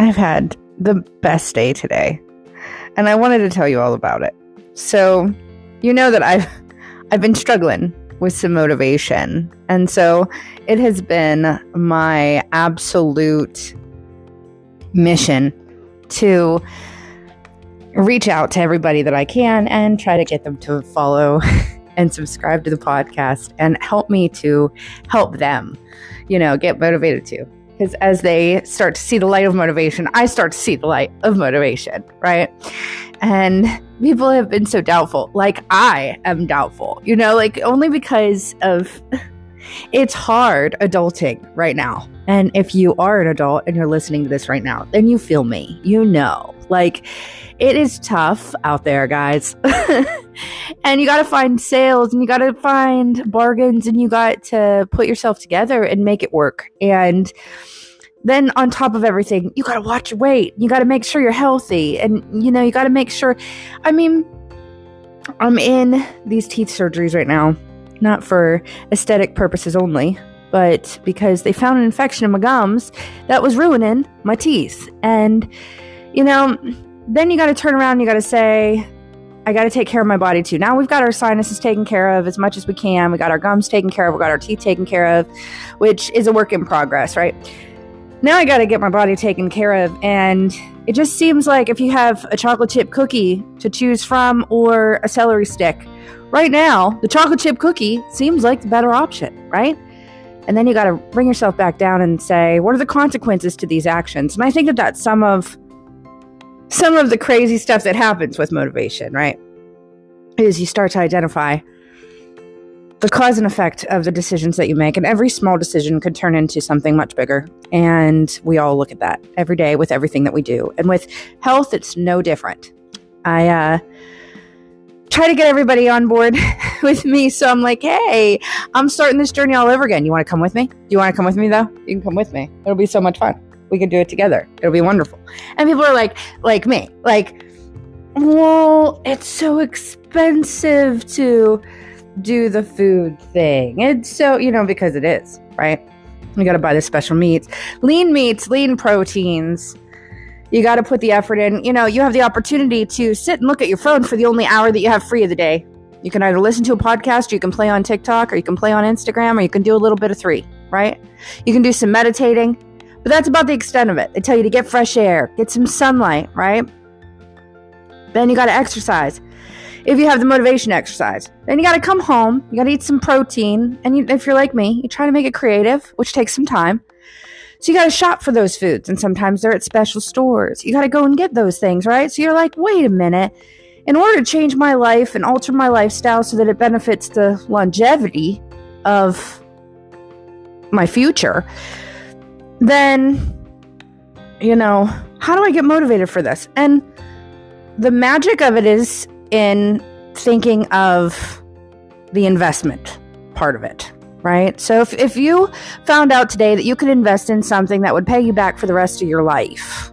I've had the best day today, and I wanted to tell you all about it. So, you know that I've I've been struggling with some motivation, and so it has been my absolute mission to reach out to everybody that I can and try to get them to follow and subscribe to the podcast and help me to help them, you know, get motivated too. Because as they start to see the light of motivation, I start to see the light of motivation, right? And people have been so doubtful. Like I am doubtful, you know, like only because of it's hard adulting right now. And if you are an adult and you're listening to this right now, then you feel me. You know, like it is tough out there, guys. and you got to find sales and you got to find bargains and you got to put yourself together and make it work. And then on top of everything, you got to watch your weight. You got to make sure you're healthy. And, you know, you got to make sure. I mean, I'm in these teeth surgeries right now, not for aesthetic purposes only, but because they found an infection in my gums that was ruining my teeth. And, you know, then you got to turn around you got to say, I got to take care of my body too. Now we've got our sinuses taken care of as much as we can. We got our gums taken care of. We got our teeth taken care of, which is a work in progress, right? Now I got to get my body taken care of. And it just seems like if you have a chocolate chip cookie to choose from or a celery stick, right now, the chocolate chip cookie seems like the better option, right? And then you got to bring yourself back down and say, what are the consequences to these actions? And I think that that's some of some of the crazy stuff that happens with motivation, right? Is you start to identify the cause and effect of the decisions that you make. And every small decision could turn into something much bigger. And we all look at that every day with everything that we do. And with health, it's no different. I uh, try to get everybody on board with me. So I'm like, hey, I'm starting this journey all over again. You want to come with me? Do you want to come with me, though? You can come with me. It'll be so much fun we can do it together. It'll be wonderful. And people are like, like me, like, well, it's so expensive to do the food thing. It's so, you know, because it is, right? You got to buy the special meats, lean meats, lean proteins. You got to put the effort in. You know, you have the opportunity to sit and look at your phone for the only hour that you have free of the day. You can either listen to a podcast, you can play on TikTok, or you can play on Instagram, or you can do a little bit of three, right? You can do some meditating. But that's about the extent of it. They tell you to get fresh air, get some sunlight, right? Then you got to exercise. If you have the motivation exercise, then you got to come home. You got to eat some protein. And you, if you're like me, you try to make it creative, which takes some time. So you got to shop for those foods. And sometimes they're at special stores. You got to go and get those things, right? So you're like, wait a minute. In order to change my life and alter my lifestyle so that it benefits the longevity of my future, then, you know, how do I get motivated for this? And the magic of it is in thinking of the investment part of it, right? So if, if you found out today that you could invest in something that would pay you back for the rest of your life,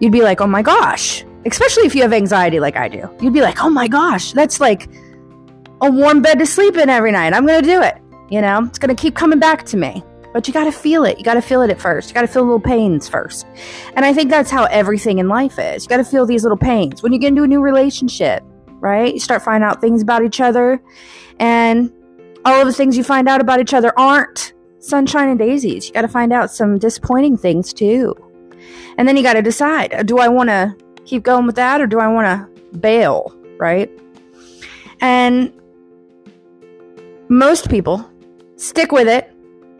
you'd be like, oh my gosh, especially if you have anxiety like I do. You'd be like, oh my gosh, that's like a warm bed to sleep in every night. I'm going to do it. You know, it's going to keep coming back to me. But you got to feel it. You got to feel it at first. You got to feel the little pains first. And I think that's how everything in life is. You got to feel these little pains. When you get into a new relationship, right? You start finding out things about each other. And all of the things you find out about each other aren't sunshine and daisies. You got to find out some disappointing things too. And then you got to decide do I want to keep going with that or do I want to bail, right? And most people stick with it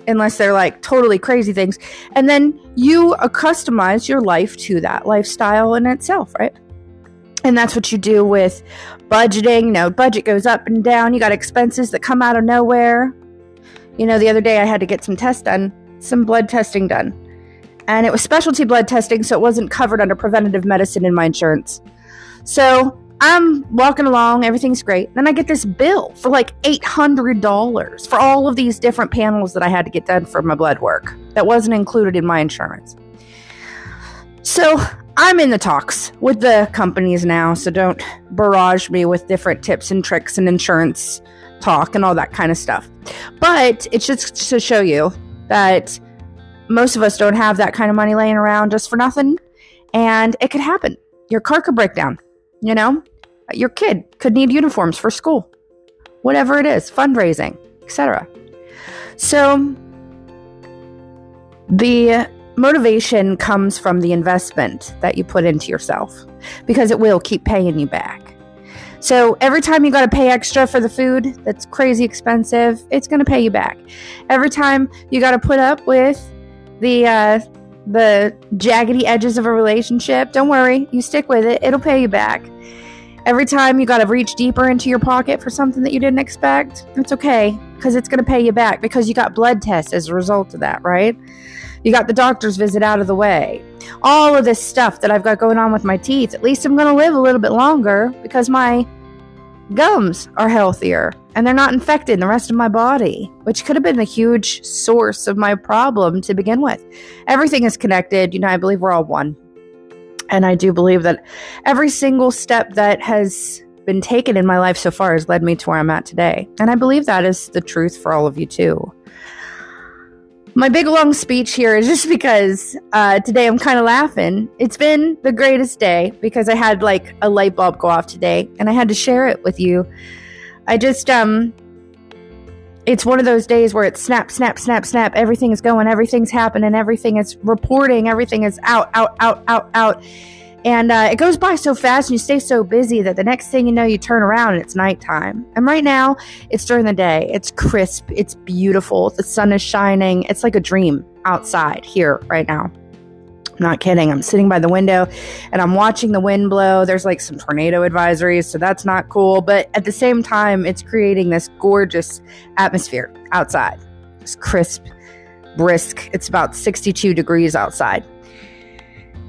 unless they're like totally crazy things. And then you customize your life to that lifestyle in itself, right? And that's what you do with budgeting. You know, budget goes up and down. You got expenses that come out of nowhere. You know, the other day I had to get some tests done, some blood testing done. And it was specialty blood testing, so it wasn't covered under preventative medicine in my insurance. So I'm walking along, everything's great. Then I get this bill for like $800 for all of these different panels that I had to get done for my blood work that wasn't included in my insurance. So I'm in the talks with the companies now, so don't barrage me with different tips and tricks and insurance talk and all that kind of stuff. But it's just to show you that most of us don't have that kind of money laying around just for nothing And it could happen. Your car could break down, you know? Your kid could need uniforms for school. Whatever it is, fundraising, etc. So the motivation comes from the investment that you put into yourself because it will keep paying you back. So every time you got to pay extra for the food that's crazy expensive, it's going to pay you back. Every time you got to put up with the uh, the jaggedy edges of a relationship, don't worry, you stick with it, it'll pay you back. Every time you got to reach deeper into your pocket for something that you didn't expect, it's okay because it's going to pay you back because you got blood tests as a result of that, right? You got the doctor's visit out of the way. All of this stuff that I've got going on with my teeth, at least I'm going to live a little bit longer because my gums are healthier and they're not infected in the rest of my body, which could have been a huge source of my problem to begin with. Everything is connected. You know, I believe we're all one. And I do believe that every single step that has been taken in my life so far has led me to where I'm at today. And I believe that is the truth for all of you too. My big long speech here is just because uh, today I'm kind of laughing. It's been the greatest day because I had like a light bulb go off today and I had to share it with you. I just, um, it's one of those days where it's snap, snap, snap, snap. Everything is going, everything's happening, everything is reporting, everything is out, out, out, out, out. And uh, it goes by so fast and you stay so busy that the next thing you know, you turn around and it's nighttime. And right now, it's during the day. It's crisp. It's beautiful. The sun is shining. It's like a dream outside here right now. I'm not kidding. I'm sitting by the window and I'm watching the wind blow. There's like some tornado advisories, so that's not cool. But at the same time, it's creating this gorgeous atmosphere outside. It's crisp, brisk. It's about 62 degrees outside.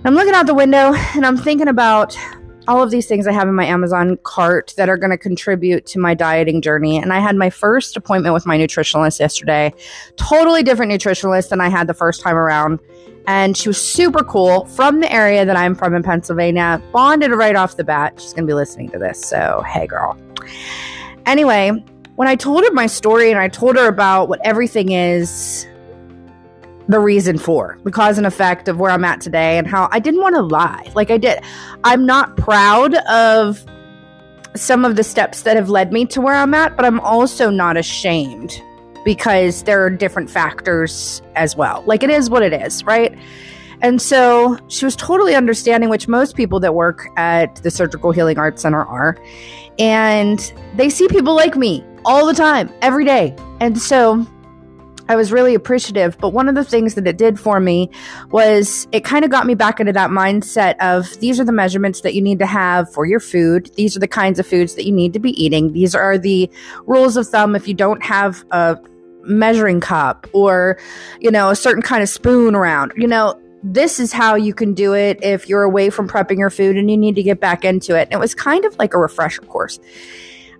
I'm looking out the window and I'm thinking about all of these things I have in my Amazon cart that are going to contribute to my dieting journey. And I had my first appointment with my nutritionist yesterday. Totally different nutritionist than I had the first time around. And she was super cool from the area that I'm from in Pennsylvania. Bonded right off the bat. She's going to be listening to this. So, hey, girl. Anyway, when I told her my story and I told her about what everything is, the reason for the cause and effect of where I'm at today and how I didn't want to lie. Like I did. I'm not proud of some of the steps that have led me to where I'm at, but I'm also not ashamed because there are different factors as well. Like it is what it is, right? And so she was totally understanding, which most people that work at the Surgical Healing Arts Center are. And they see people like me all the time, every day. And so I was really appreciative. But one of the things that it did for me was it kind of got me back into that mindset of these are the measurements that you need to have for your food. These are the kinds of foods that you need to be eating. These are the rules of thumb if you don't have a measuring cup or, you know, a certain kind of spoon around. You know, this is how you can do it if you're away from prepping your food and you need to get back into it. And it was kind of like a refresher course.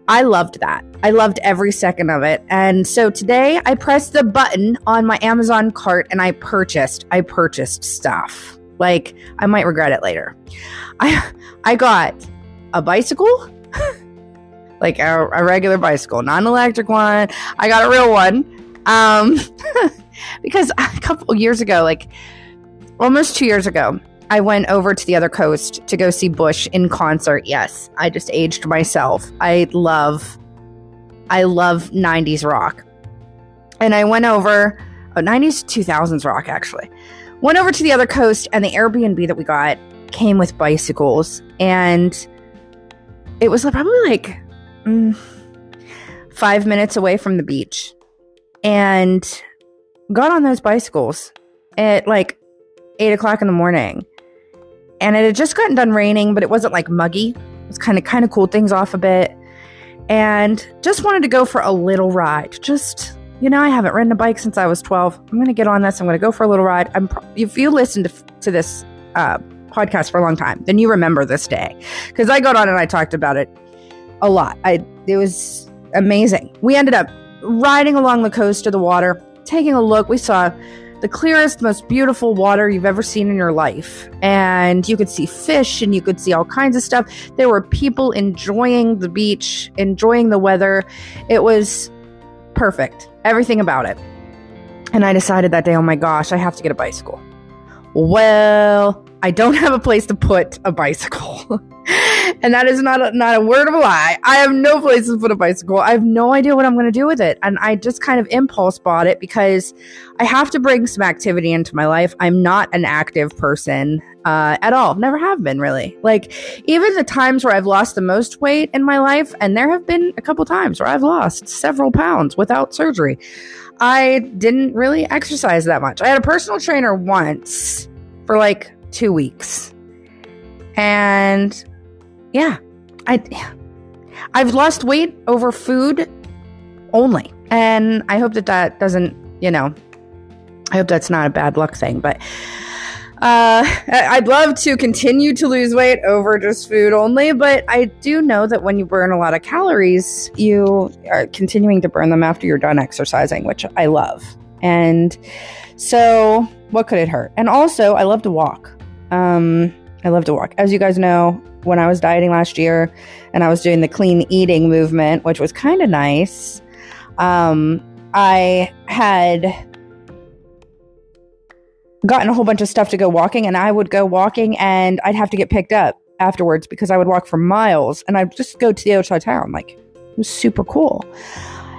I loved that. I loved every second of it. And so today I pressed the button on my Amazon cart and I purchased. I purchased stuff. Like I might regret it later. I I got a bicycle, like a, a regular bicycle, not an electric one. I got a real one. Um because a couple years ago, like almost 2 years ago, I went over to the other coast to go see Bush in concert. Yes, I just aged myself. I love, I love 90s rock. And I went over, oh, 90s, 2000s rock actually. Went over to the other coast, and the Airbnb that we got came with bicycles. And it was probably like mm, five minutes away from the beach. And got on those bicycles at like eight o'clock in the morning and it had just gotten done raining, but it wasn't like muggy. It was kind of kind of cooled things off a bit, and just wanted to go for a little ride. Just you know, I haven't ridden a bike since I was twelve. I'm gonna get on this. I'm gonna go for a little ride. I'm if you listen to to this uh, podcast for a long time, then you remember this day because I got on and I talked about it a lot. I it was amazing. We ended up riding along the coast of the water, taking a look. We saw the clearest, most beautiful water you've ever seen in your life. And you could see fish and you could see all kinds of stuff. There were people enjoying the beach, enjoying the weather. It was perfect, everything about it. And I decided that day, oh my gosh, I have to get a bicycle. Well, I don't have a place to put a bicycle. and that is not a, not a word of a lie. I have no place to put a bicycle. I have no idea what I'm going to do with it. And I just kind of impulse bought it because I have to bring some activity into my life. I'm not an active person uh, at all. Never have been really. Like even the times where I've lost the most weight in my life, and there have been a couple times where I've lost several pounds without surgery. I didn't really exercise that much. I had a personal trainer once for like two weeks. And yeah, I I've lost weight over food only. And I hope that that doesn't, you know, I hope that's not a bad luck thing, but uh, I'd love to continue to lose weight over just food only, but I do know that when you burn a lot of calories, you are continuing to burn them after you're done exercising, which I love. And so, what could it hurt? And also, I love to walk. Um, I love to walk. As you guys know, when I was dieting last year and I was doing the clean eating movement, which was kind of nice, um, I had gotten a whole bunch of stuff to go walking, and I would go walking and I'd have to get picked up afterwards because I would walk for miles and I'd just go to the outside town. Like, it was super cool.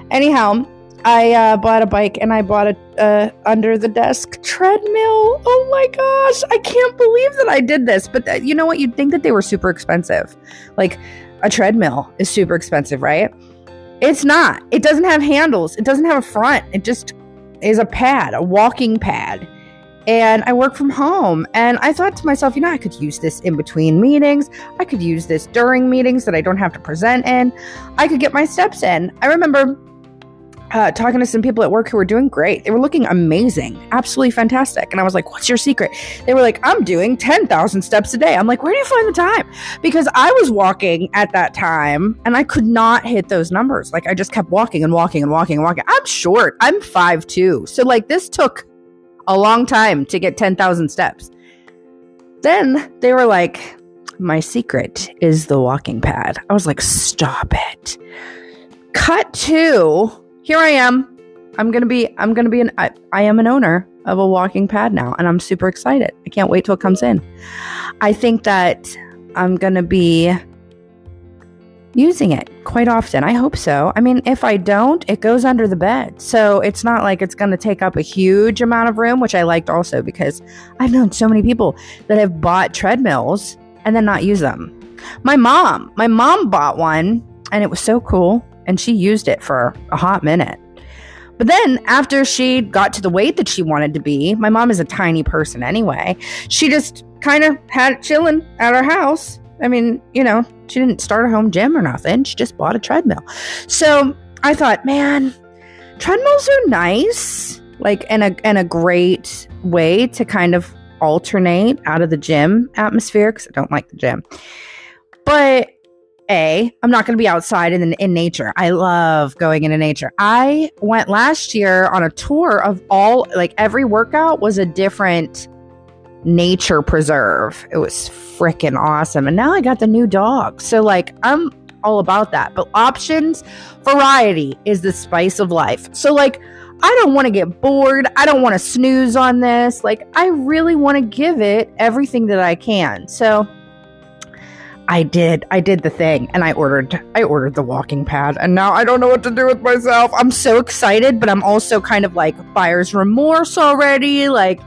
Anyhow, I uh, bought a bike and I bought a uh, under the desk treadmill. Oh my gosh, I can't believe that I did this. But th- you know what? You'd think that they were super expensive. Like a treadmill is super expensive, right? It's not. It doesn't have handles. It doesn't have a front. It just is a pad, a walking pad and I work from home. And I thought to myself, you know, I could use this in between meetings. I could use this during meetings that I don't have to present in. I could get my steps in. I remember uh, talking to some people at work who were doing great. They were looking amazing, absolutely fantastic. And I was like, what's your secret? They were like, I'm doing 10,000 steps a day. I'm like, where do you find the time? Because I was walking at that time and I could not hit those numbers. Like, I just kept walking and walking and walking and walking. I'm short, I'm five two. So, like, this took a long time to get 10,000 steps. Then they were like, My secret is the walking pad. I was like, Stop it. Cut to here I am. I'm gonna be I'm gonna be an I, I am an owner of a walking pad now and I'm super excited. I can't wait till it comes in. I think that I'm gonna be using it quite often. I hope so. I mean, if I don't, it goes under the bed. So it's not like it's going to take up a huge amount of room, which I liked also because I've known so many people that have bought treadmills and then not use them. My mom, my mom bought one and it was so cool and she used it for a hot minute. But then after she got to the weight that she wanted to be, my mom is a tiny person anyway. She just kind of had it chilling at her house I mean, you know, she didn't start a home gym or nothing. She just bought a treadmill. So I thought, man, treadmills are nice, like in a in a great way to kind of alternate out of the gym atmosphere because I don't like the gym. But a, I'm not going to be outside in in nature. I love going into nature. I went last year on a tour of all like every workout was a different nature preserve. It was freaking awesome. And now I got the new dog. So, like, I'm all about that. But options, variety is the spice of life. So, like, I don't want to get bored. I don't want to snooze on this. Like, I really want to give it everything that I can. So, I did. I did the thing and I ordered I ordered the walking pad and now I don't know what to do with myself. I'm so excited, but I'm also kind of like buyer's remorse already. Like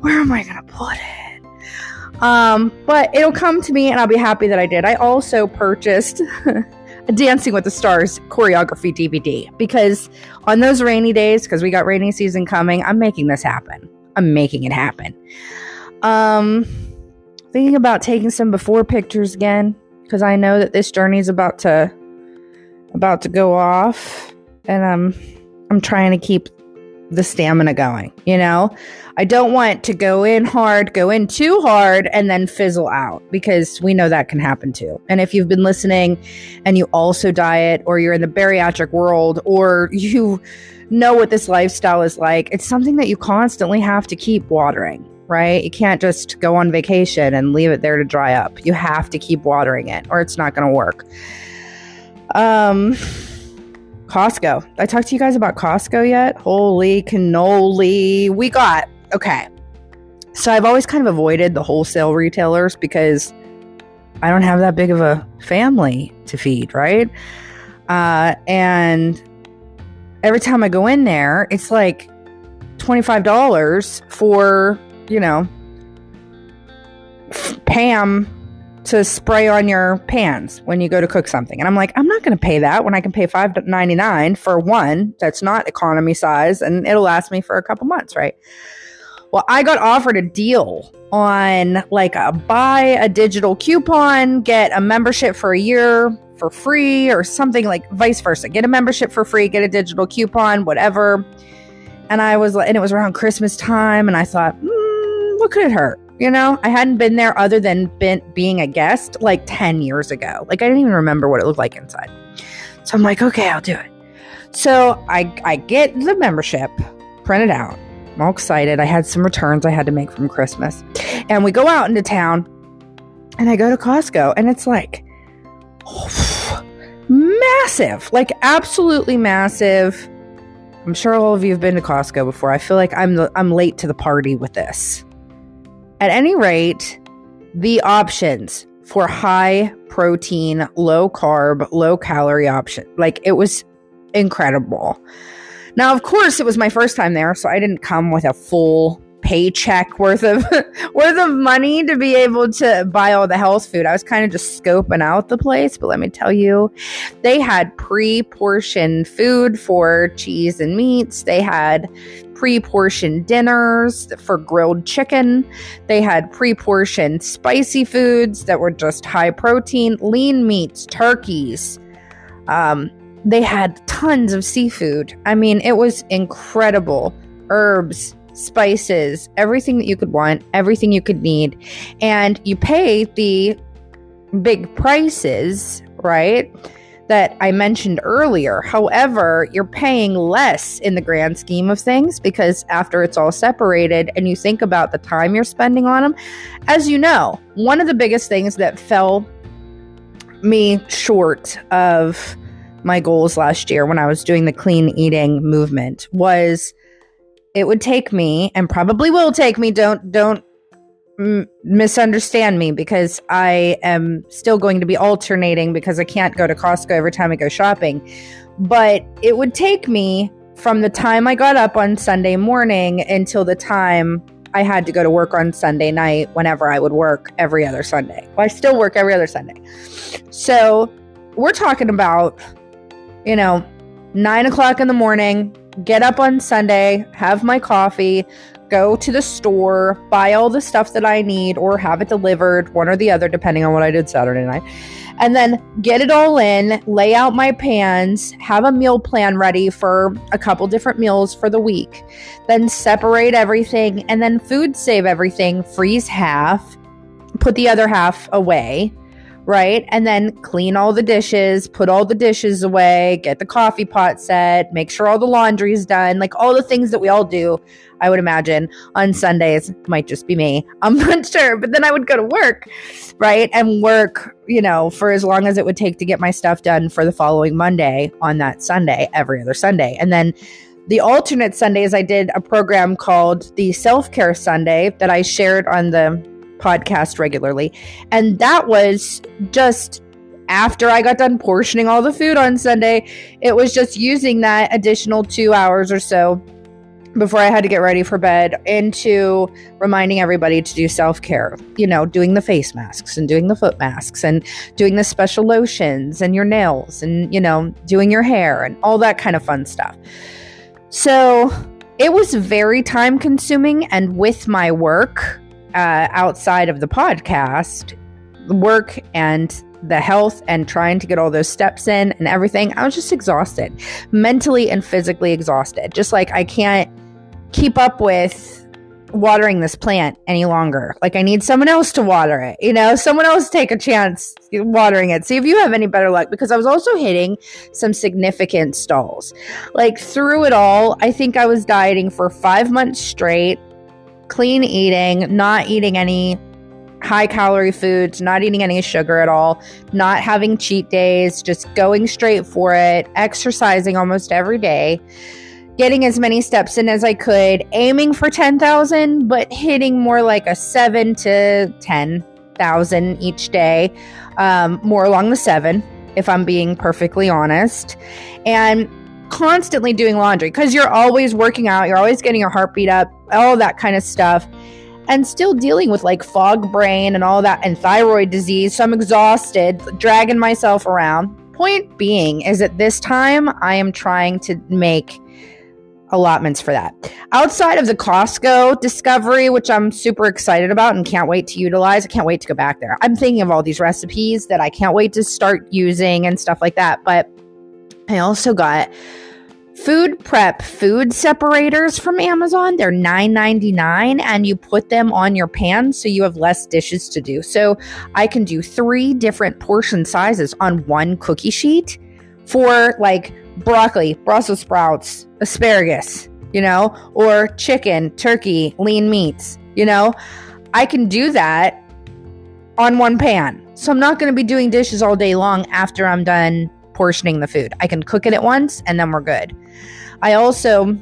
where am I gonna put it? Um, but it'll come to me and I'll be happy that I did. I also purchased a Dancing with the Stars choreography DVD because on those rainy days, because we got rainy season coming, I'm making this happen. I'm making it happen. Um, thinking about taking some before pictures again because I know that this journey is about to about to go off, and I'm I'm trying to keep the stamina going, you know? I don't want to go in hard, go in too hard, and then fizzle out because we know that can happen too. And if you've been listening and you also diet, or you're in the bariatric world, or you know what this lifestyle is like, it's something that you constantly have to keep watering, right? You can't just go on vacation and leave it there to dry up. You have to keep watering it, or it's not going to work. Um, Costco. I talked to you guys about Costco yet? Holy cannoli. We got, okay. So I've always kind of avoided the wholesale retailers because I don't have that big of a family to feed, right? Uh, and every time I go in there, it's like $25 for, you know, Pam to spray on your pans when you go to cook something. And I'm like, I'm not going to pay that when I can pay $5.99 for one that's not economy size and it'll last me for a couple months, right? Well, I got offered a deal on like a buy a digital coupon, get a membership for a year for free or something like vice versa. Get a membership for free, get a digital coupon, whatever. And I was like, and it was around Christmas time, and I thought, mm, what could it hurt? You know, I hadn't been there other than been, being a guest like 10 years ago. Like, I didn't even remember what it looked like inside. So I'm like, okay, I'll do it. So I, I get the membership printed out. I'm all excited. I had some returns I had to make from Christmas. And we go out into town and I go to Costco and it's like oh, massive, like absolutely massive. I'm sure all of you have been to Costco before. I feel like I'm the, I'm late to the party with this. At any rate, the options for high protein, low carb, low calorie option, like it was incredible. Now, of course, it was my first time there, so I didn't come with a full paycheck worth of worth of money to be able to buy all the health food. I was kind of just scoping out the place, but let me tell you, they had pre-portioned food for cheese and meats. They had pre-portioned dinners for grilled chicken. They had pre-portioned spicy foods that were just high protein, lean meats, turkeys. Um, they had tons of seafood. I mean, it was incredible. Herbs, spices, everything that you could want, everything you could need. And you pay the big prices, right? That I mentioned earlier. However, you're paying less in the grand scheme of things because after it's all separated and you think about the time you're spending on them, as you know, one of the biggest things that fell me short of my goals last year when I was doing the clean eating movement was it would take me and probably will take me don't don't misunderstand me because I am still going to be alternating because I can't go to Costco every time I go shopping but it would take me from the time I got up on Sunday morning until the time I had to go to work on Sunday night whenever I would work every other Sunday. Well, I still work every other Sunday. So we're talking about, you know, nine o'clock in the morning, get up on Sunday, have my coffee, go to the store, buy all the stuff that I need, or have it delivered, one or the other, depending on what I did Saturday night. And then get it all in, lay out my pans, have a meal plan ready for a couple different meals for the week. Then separate everything and then food save everything, freeze half, put the other half away right? And then clean all the dishes, put all the dishes away, get the coffee pot set, make sure all the laundry is done, like all the things that we all do, I would imagine, on Sundays. Might just be me. I'm not sure. But then I would go to work, right? And work, you know, for as long as it would take to get my stuff done for the following Monday on that Sunday, every other Sunday. And then the alternate Sundays, I did a program called the Self Care Sunday that I shared on the podcast regularly. And that was just after I got done portioning all the food on Sunday. It was just using that additional two hours or so before I had to get ready for bed into reminding everybody to do self care. You know, doing the face masks and doing the foot masks and doing the special lotions and your nails and, you know, doing your hair and all that kind of fun stuff. So it was very time consuming. And with my work, uh, outside of the podcast, work and the health and trying to get all those steps in and everything, I was just exhausted, mentally and physically exhausted. Just like I can't keep up with watering this plant any longer. Like I need someone else to water it, you know, someone else take a chance watering it. See if you have any better luck because I was also hitting some significant stalls. Like through it all, I think I was dieting for 5 months straight clean eating, not eating any high calorie foods, not eating any sugar at all, not having cheat days, just going straight for it, exercising almost every day, getting as many steps in as I could, aiming for 10,000, but hitting more like a 7 to 10,000 each day, um, more along the 7, if I'm being perfectly honest. And constantly doing laundry because you're always working out, you're always getting your heartbeat up, all that kind of stuff and still dealing with like fog brain and all that and thyroid disease. So I'm exhausted, dragging myself around. Point being is that this time I am trying to make allotments for that. Outside of the Costco discovery, which I'm super excited about and can't wait to utilize, I can't wait to go back there. I'm thinking of all these recipes that I can't wait to start using and stuff like that. But I also got food prep food separators from Amazon. They're $9.99 and you put them on your pan so you have less dishes to do. So I can do three different portion sizes on one cookie sheet for like broccoli, Brussels sprouts, asparagus, you know, or chicken, turkey, lean meats, you know. I can do that on one pan. So I'm not going to be doing dishes all day long after I'm done portioning the food. I can cook it at once and then we're good. I also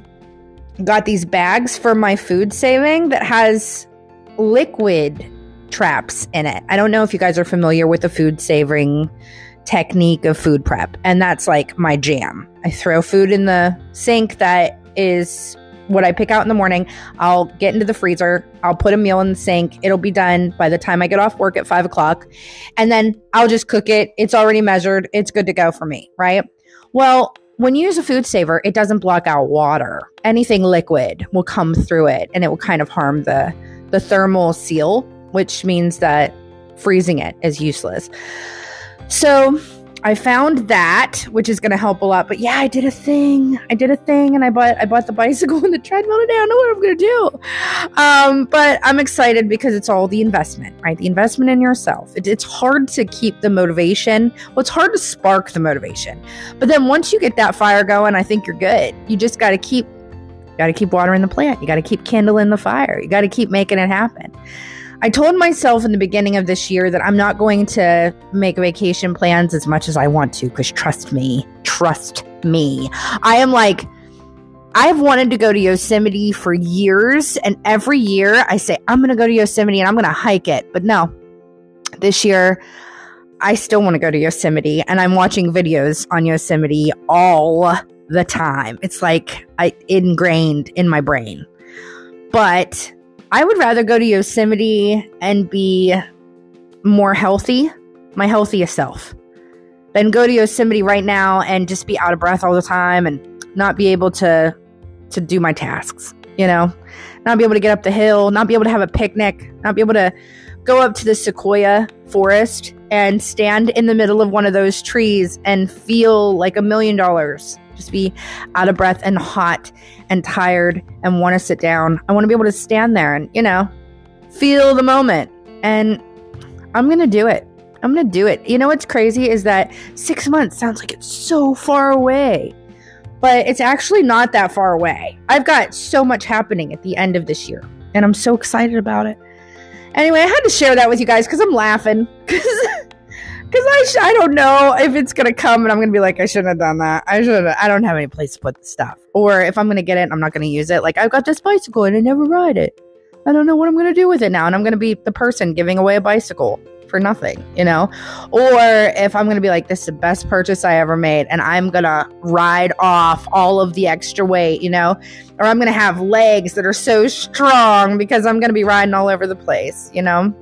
got these bags for my food saving that has liquid traps in it. I don't know if you guys are familiar with the food saving technique of food prep, and that's like my jam. I throw food in the sink that is what I pick out in the morning. I'll get into the freezer. I'll put a meal in the sink. It'll be done by the time I get off work at five o'clock. And then I'll just cook it. It's already measured. It's good to go for me, right? Well, when you use a food saver, it doesn't block out water. Anything liquid will come through it and it will kind of harm the, the thermal seal, which means that freezing it is useless. So I found that, which is going to help a lot. But yeah, I did a thing. I did a thing, and I bought I bought the bicycle and the treadmill today. I don't know what I'm going to do. Um, but I'm excited because it's all the investment, right? The investment in yourself. It, it's hard to keep the motivation. Well, it's hard to spark the motivation, but then once you get that fire going, I think you're good. You just got to keep, got to keep watering the plant. You got to keep kindling the fire. You got to keep making it happen. I told myself in the beginning of this year that I'm not going to make vacation plans as much as I want to because trust me, trust me. I am like, I've wanted to go to Yosemite for years, and every year I say, I'm going to go to Yosemite and I'm going to hike it. But no, this year I still want to go to Yosemite, and I'm watching videos on Yosemite all the time. It's like I ingrained in my brain. But I would rather go to Yosemite and be more healthy, my healthiest self, than go to Yosemite right now and just be out of breath all the time and not be able to to do my tasks, you know? Not be able to get up the hill, not be able to have a picnic, not be able to go up to the sequoia forest and stand in the middle of one of those trees and feel like a million dollars just be out of breath and hot and tired and want to sit down. I want to be able to stand there and, you know, feel the moment. And I'm going to do it. I'm going to do it. You know what's crazy is that six months sounds like it's so far away, but it's actually not that far away. I've got so much happening at the end of this year, and I'm so excited about it. Anyway, I had to share that with you guys because I'm laughing. I, sh- I don't know if it's to come and I'm to be like, I shouldn't have done that. I should I don't have any place to put the stuff. Or if I'm to get it, I'm not to use it. Like, I've got this bicycle and I never ride it. I don't know what I'm to do with it now. And I'm to be the person giving away a bicycle for nothing, you know? Or if I'm to be like, this is the best purchase I ever made and I'm to ride off all of the extra weight, you know? Or I'm to have legs that are so strong because I'm to be riding all over the place, you know?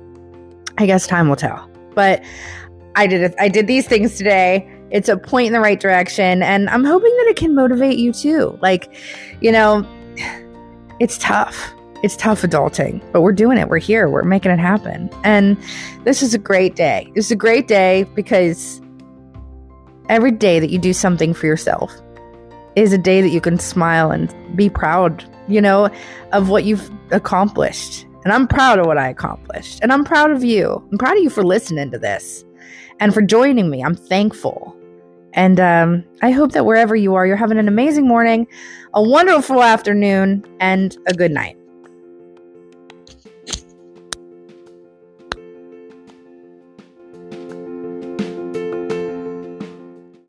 I guess time will tell. But I did. I did these things today. It's a point in the right direction, and I'm hoping that it can motivate you too. Like, you know, it's tough. It's tough adulting, but we're doing it. We're here. We're making it happen. And this is a great day. Is a great day because every day that you do something for yourself is a day that you can smile and be proud, you know, of what you've accomplished. And I'm proud of what I accomplished. And I'm proud of you. I'm proud of you for listening to this and for joining me. I'm thankful. And um, I hope that wherever you are, you're having an amazing morning, a wonderful afternoon, and a good night.